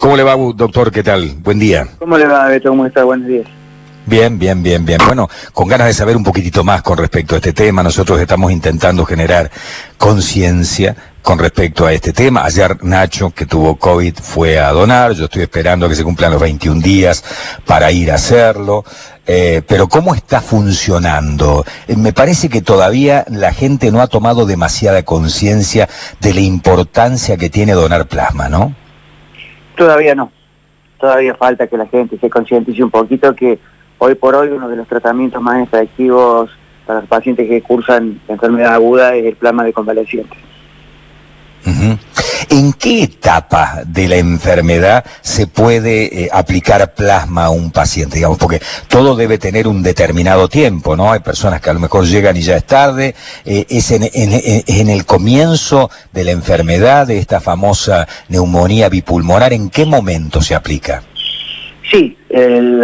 ¿Cómo le va, doctor? ¿Qué tal? Buen día. ¿Cómo le va, Beto? ¿Cómo está? Buenos días. Bien, bien, bien, bien. Bueno, con ganas de saber un poquitito más con respecto a este tema, nosotros estamos intentando generar conciencia con respecto a este tema. Ayer Nacho, que tuvo COVID, fue a donar. Yo estoy esperando a que se cumplan los 21 días para ir a hacerlo. Eh, pero ¿cómo está funcionando? Eh, me parece que todavía la gente no ha tomado demasiada conciencia de la importancia que tiene donar plasma, ¿no? Todavía no. Todavía falta que la gente se concientice un poquito que hoy por hoy uno de los tratamientos más efectivos para los pacientes que cursan enfermedad aguda es el plasma de convalecientes. ¿En qué etapa de la enfermedad se puede eh, aplicar plasma a un paciente? Digamos, porque todo debe tener un determinado tiempo, ¿no? Hay personas que a lo mejor llegan y ya es tarde. Eh, ¿Es en, el comienzo de la enfermedad, de esta famosa neumonía bipulmonar? ¿En qué momento se aplica? Sí, el,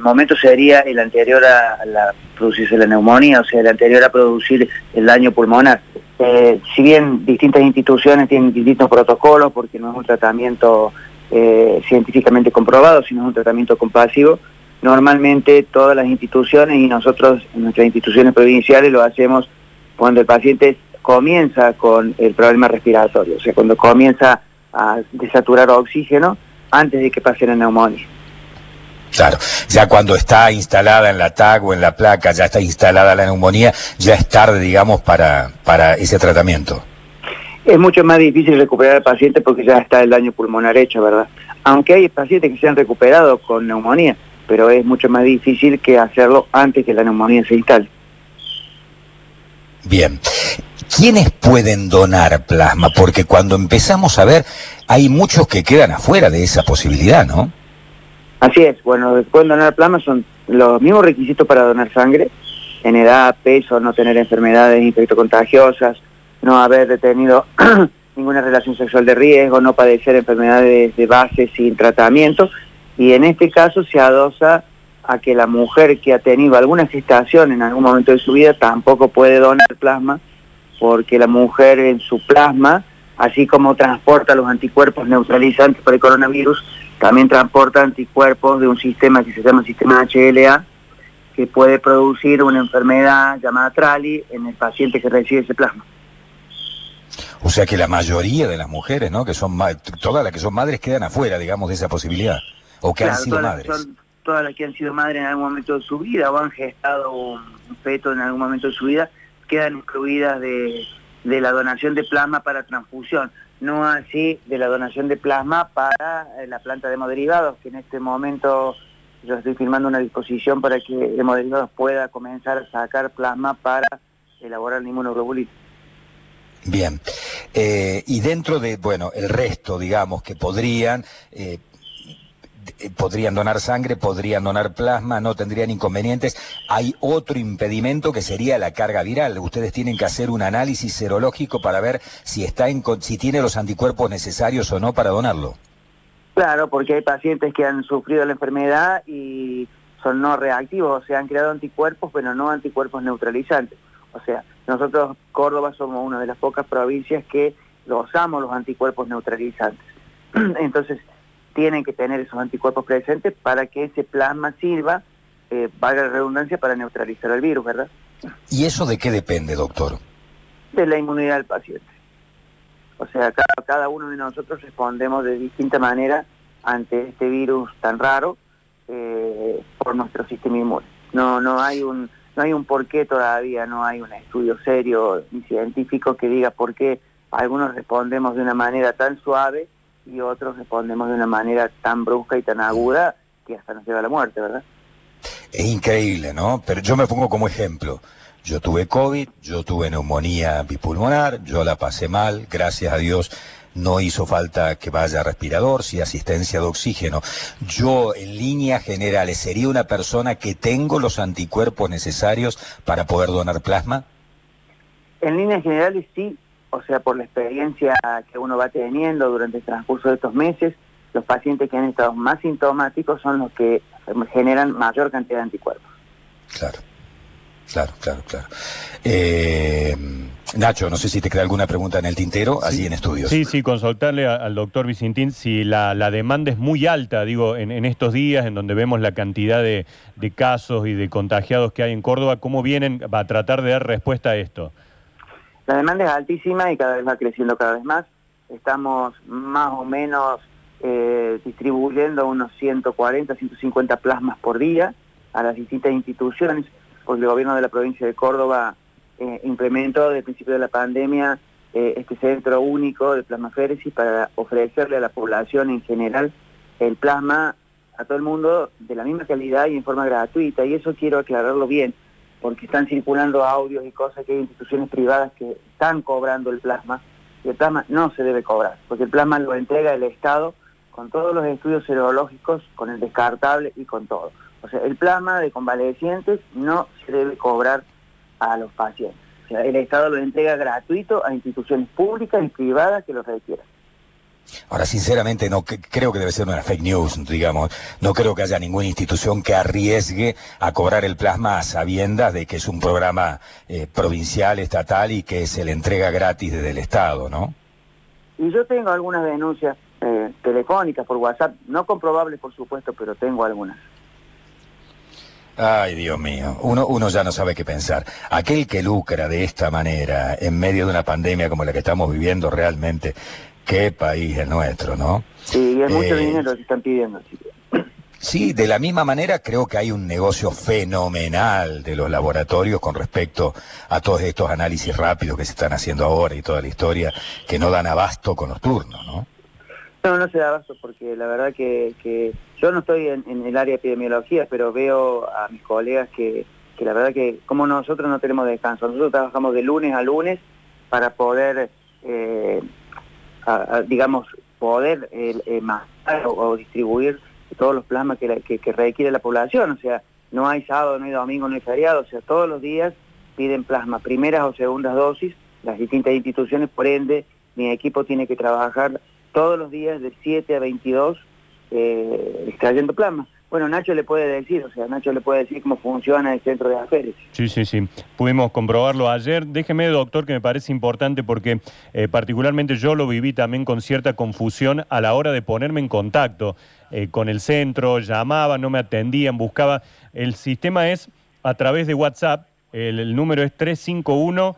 momento sería el anterior a la producirse la neumonía, o sea, el anterior a producir el daño pulmonar. Eh, si bien distintas instituciones tienen distintos protocolos, porque no es un tratamiento eh, científicamente comprobado, sino es un tratamiento compasivo, normalmente todas las instituciones y nosotros en nuestras instituciones provinciales lo hacemos cuando el paciente comienza con el problema respiratorio, o sea, cuando comienza a desaturar oxígeno antes de que pase la neumonía. Claro, ya cuando está instalada en la TAG o en la placa, ya está instalada la neumonía, ya es tarde, digamos, para, para ese tratamiento. Es mucho más difícil recuperar al paciente porque ya está el daño pulmonar hecho, ¿verdad? Aunque hay pacientes que se han recuperado con neumonía, pero es mucho más difícil que hacerlo antes que la neumonía se instale. Bien. ¿Quiénes pueden donar plasma? Porque cuando empezamos a ver, hay muchos que quedan afuera de esa posibilidad, ¿no? Así es, bueno, después de donar plasma son los mismos requisitos para donar sangre, en edad, peso, no tener enfermedades infectocontagiosas, no haber tenido ninguna relación sexual de riesgo, no padecer enfermedades de base sin tratamiento, y en este caso se adosa a que la mujer que ha tenido alguna gestación en algún momento de su vida tampoco puede donar plasma, porque la mujer en su plasma, así como transporta los anticuerpos neutralizantes para el coronavirus, también transporta anticuerpos de un sistema que se llama sistema HLA, que puede producir una enfermedad llamada TRALI en el paciente que recibe ese plasma. O sea que la mayoría de las mujeres, ¿no? Que son todas las que son madres quedan afuera, digamos, de esa posibilidad. O que han sido madres. todas las que han sido madres en algún momento de su vida o han gestado un feto en algún momento de su vida, quedan excluidas de, de la donación de plasma para transfusión no así de la donación de plasma para eh, la planta de hemoderivados, que en este momento yo estoy firmando una disposición para que hemoderivados pueda comenzar a sacar plasma para elaborar el inmunoglobulina. Bien. Eh, y dentro de, bueno, el resto, digamos, que podrían, eh, podrían donar sangre, podrían donar plasma, no tendrían inconvenientes. Hay otro impedimento que sería la carga viral. Ustedes tienen que hacer un análisis serológico para ver si está en, si tiene los anticuerpos necesarios o no para donarlo. Claro, porque hay pacientes que han sufrido la enfermedad y son no reactivos, o sea, han creado anticuerpos, pero no anticuerpos neutralizantes. O sea, nosotros, Córdoba, somos una de las pocas provincias que usamos los anticuerpos neutralizantes. Entonces, tienen que tener esos anticuerpos presentes para que ese plasma sirva, eh, valga la redundancia, para neutralizar el virus, ¿verdad? ¿Y eso de qué depende, doctor? De la inmunidad del paciente. O sea, cada, cada uno de nosotros respondemos de distinta manera ante este virus tan raro eh, por nuestro sistema inmune. No, no hay un no hay un porqué todavía, no hay un estudio serio ni científico que diga por qué algunos respondemos de una manera tan suave y otros respondemos de una manera tan brusca y tan aguda que hasta nos lleva a la muerte, ¿verdad? Es increíble, ¿no? Pero yo me pongo como ejemplo. Yo tuve COVID, yo tuve neumonía bipulmonar, yo la pasé mal, gracias a Dios no hizo falta que vaya respirador, sí asistencia de oxígeno. Yo, en líneas generales, ¿sería una persona que tengo los anticuerpos necesarios para poder donar plasma? En líneas generales sí, o sea, por la experiencia que uno va teniendo durante el transcurso de estos meses, los pacientes que han estado más sintomáticos son los que generan mayor cantidad de anticuerpos. Claro, claro, claro, claro. Eh, Nacho, no sé si te queda alguna pregunta en el tintero, allí en estudios. Sí, sí, consultarle al doctor Vicentín si la, demanda es muy alta, digo, en, estos días en donde vemos la cantidad de, casos y de contagiados que hay en Córdoba, ¿cómo vienen a tratar de dar respuesta a esto? La demanda es altísima y cada vez va creciendo cada vez más. Estamos más o menos eh, distribuyendo unos 140, 150 plasmas por día a las distintas instituciones, porque el gobierno de la provincia de Córdoba eh, implementó desde el principio de la pandemia eh, este centro único de plasmaféresis para ofrecerle a la población en general el plasma a todo el mundo de la misma calidad y en forma gratuita. Y eso quiero aclararlo bien, porque están circulando audios y cosas que hay instituciones privadas que están cobrando el plasma y el plasma no se debe cobrar, porque el plasma lo entrega el Estado con todos los estudios serológicos, con el descartable y con todo. O sea, el plasma de convalecientes no se debe cobrar a los pacientes. O sea, el Estado lo entrega gratuito a instituciones públicas y privadas que lo requieran. Ahora, sinceramente, no creo que debe ser una fake news, digamos. No creo que haya ninguna institución que arriesgue a cobrar el plasma a sabiendas de que es un programa eh, provincial, estatal y que se le entrega gratis desde el Estado, ¿no? Y yo tengo algunas denuncias eh, telefónicas por WhatsApp, no comprobables, por supuesto, pero tengo algunas. Ay, Dios mío, uno, uno ya no sabe qué pensar. Aquel que lucra de esta manera, en medio de una pandemia como la que estamos viviendo realmente, qué país es nuestro, ¿no? Sí, es mucho eh, dinero que están pidiendo. Sí, de la misma manera creo que hay un negocio fenomenal de los laboratorios con respecto a todos estos análisis rápidos que se están haciendo ahora y toda la historia que no dan abasto con los turnos, ¿no? No, no se da abasto porque la verdad que, que yo no estoy en, el área de epidemiología, pero veo a mis colegas que, que, la verdad que como nosotros no tenemos descanso, nosotros trabajamos de lunes a lunes para poder, eh, digamos, poder eh, o, distribuir todos los plasmas que, que, requiere la población, o sea, no hay sábado, no hay domingo, no hay feriado, o sea, todos los días piden plasma, primeras o segundas dosis, las distintas instituciones, por ende, mi equipo tiene que trabajar todos los días de 7 a 22 eh, extrayendo plasma. Bueno, Nacho le puede decir, o sea, Nacho le puede decir cómo funciona el centro de aferes. Sí, sí, sí. Pudimos comprobarlo ayer. Déjeme, doctor, que me parece importante porque eh, particularmente yo lo viví también con cierta confusión a la hora de ponerme en contacto eh, con el centro, llamaba, no me atendían, buscaba. El sistema es a través de WhatsApp, el, el número es 351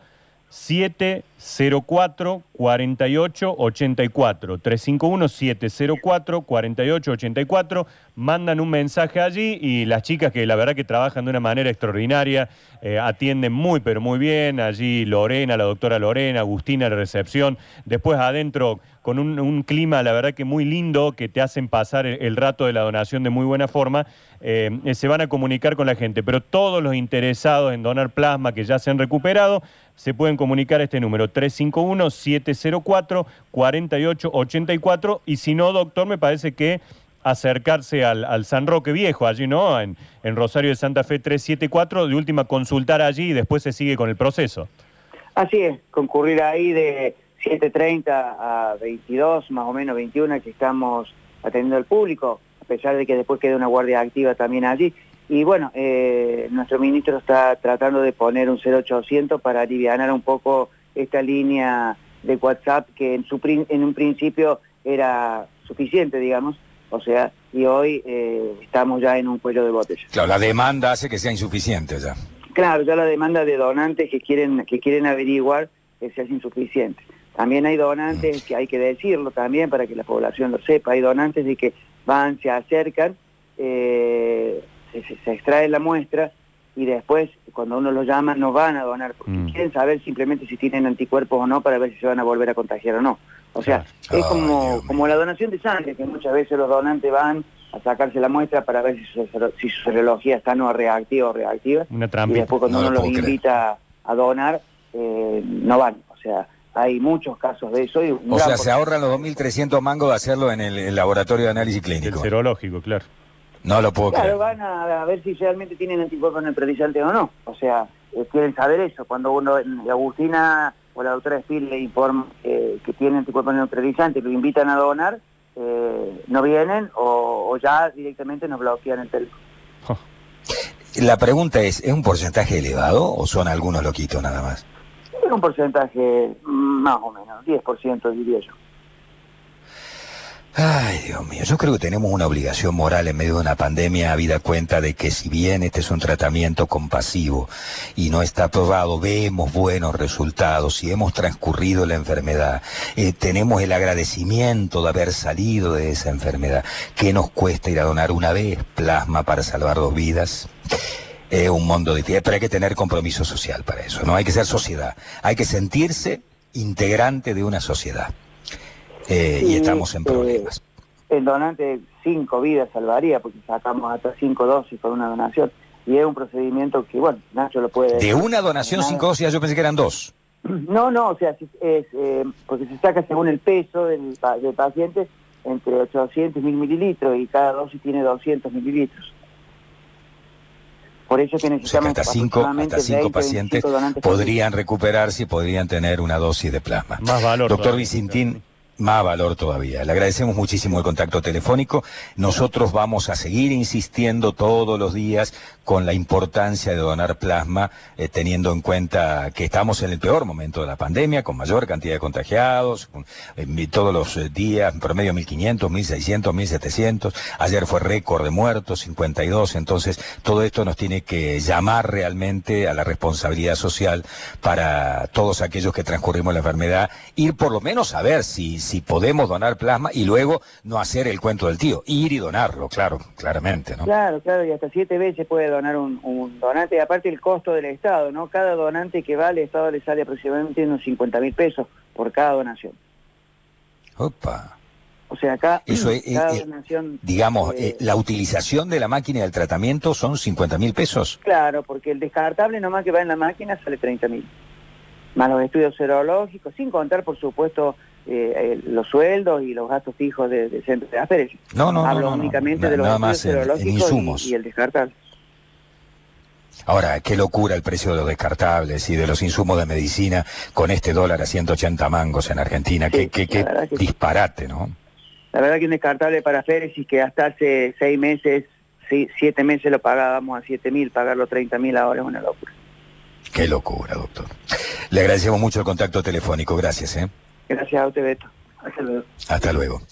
704 4884 351 704 4884 mandan un mensaje allí y las chicas que la verdad que trabajan de una manera extraordinaria eh, atienden muy pero muy bien. Allí Lorena la doctora Lorena Agustina la recepción. Después adentro con un, clima, la verdad que muy lindo, que te hacen pasar el, rato de la donación de muy buena forma, eh, se van a comunicar con la gente. Pero todos los interesados en donar plasma que ya se han recuperado, se pueden comunicar este número 351-704-4884. Y si no, doctor, me parece que acercarse al, San Roque Viejo, allí, ¿no? En, en Rosario de Santa Fe 374, de última consultar allí y después se sigue con el proceso. Así es, concurrir ahí de 7.30 a 22, más o menos 21, que estamos atendiendo al público, a pesar de que después quede una guardia activa también allí. Y bueno, eh, nuestro ministro está tratando de poner un 0800 para aliviar un poco esta línea de WhatsApp que en, su, en un principio era suficiente, digamos, o sea, y hoy eh, estamos ya en un cuello de botella. Claro, la demanda hace que sea insuficiente ya. Claro, ya la demanda de donantes que quieren, que quieren averiguar que sea insuficiente. También hay donantes, que hay que decirlo también para que la población lo sepa, hay donantes de que van, se acercan, eh, se, extrae la muestra y después cuando uno los llama no van a donar porque mm. quieren saber simplemente si tienen anticuerpos o no para ver si se van a volver a contagiar o no. O sea, es como, como la donación de sangre, que muchas veces los donantes van a sacarse la muestra para ver si su, si su serología está no reactiva o reactiva. Una y después cuando uno los invita a donar, eh, no van. O sea, hay muchos casos de eso. Y o sea, se ahorran los 2.300 mangos de hacerlo en el, laboratorio de análisis clínico. El serológico, claro. No lo puedo claro, van a, ver si realmente tienen anticuerpos neutralizantes o no. O sea, eh, quieren saber eso. Cuando uno, Agustina o la doctora Spill le informa que tiene anticuerpos neutralizantes y lo invitan a donar, eh, no vienen o, ya directamente nos bloquean el teléfono. La pregunta es, ¿es un porcentaje elevado o son algunos loquitos nada más? un porcentaje mm, más o menos, 10% diría yo. Ay, Dios mío, yo creo que tenemos una obligación moral en medio de una pandemia, habida cuenta de que si bien este es un tratamiento compasivo y no está probado, vemos buenos resultados y hemos transcurrido la enfermedad, eh, tenemos el agradecimiento de haber salido de esa enfermedad. ¿Qué nos cuesta ir a donar una vez plasma para salvar dos vidas? Es un mundo difícil, pero hay que tener compromiso social para eso, ¿no? Hay que ser sociedad, hay que sentirse integrante de una sociedad. Eh, y estamos en eh, problemas. El donante cinco vidas salvaría porque sacamos hasta cinco dosis por una donación. Y es un procedimiento que, bueno, Nacho lo puede... De una donación Nada. cinco dosis, yo pensé que eran dos. No, no, o sea, es, es, eh, porque se saca según el peso del, pa- del paciente entre 800 y 1000 mililitros y cada dosis tiene 200 mililitros. Por eso que O sea que necesitamos hasta cinco, hasta cinco 20, pacientes 25 donantes por podrían recuperarse y podrían tener una dosis de plasma. Más valor. Doctor. Vicentín, más valor todavía. Le agradecemos muchísimo el contacto telefónico. Nosotros vamos a seguir insistiendo todos los días con la importancia de donar plasma, eh, teniendo en cuenta que estamos en el peor momento de la pandemia, con mayor cantidad de contagiados, con, eh, todos los eh, días, en promedio 1.500, 1.600, 1.700. Ayer fue récord de muertos, 52. Entonces, todo esto nos tiene que llamar realmente a la responsabilidad social para todos aquellos que transcurrimos la enfermedad, ir por lo menos a ver si, si podemos donar plasma y luego no hacer el cuento del tío, ir y donarlo, claro, claramente, ¿no? Claro, claro, y hasta siete veces puede donar un, un donante, y aparte el costo del Estado, ¿no? Cada donante que va al Estado le sale aproximadamente unos 50 mil pesos por cada donación. Opa. O sea, acá Eso es, cada eh, eh, donación... Digamos, eh, la utilización de la máquina del tratamiento son 50 mil pesos. Claro, porque el descartable nomás que va en la máquina sale 30 mil. Más los estudios serológicos, sin contar, por supuesto, eh, eh, los sueldos y los gastos fijos de- del centro de. No, no, no, Hablo no, no, únicamente de los en serológicos y, y el descartable. Ahora, qué locura el precio de los descartables y de los insumos de medicina con este dólar a 180 mangos en Argentina. Sí, qué qué- qué que disparate, ¿no? La verdad que un descartable para aféresis que hasta hace seis meses, siete meses lo pagábamos a siete mil, pagarlo 30 mil ahora es una locura. Qué locura, doctor. Le agradecemos mucho el contacto telefónico. Gracias, ¿eh? Gracias a usted, Beto. Hasta luego. Hasta luego.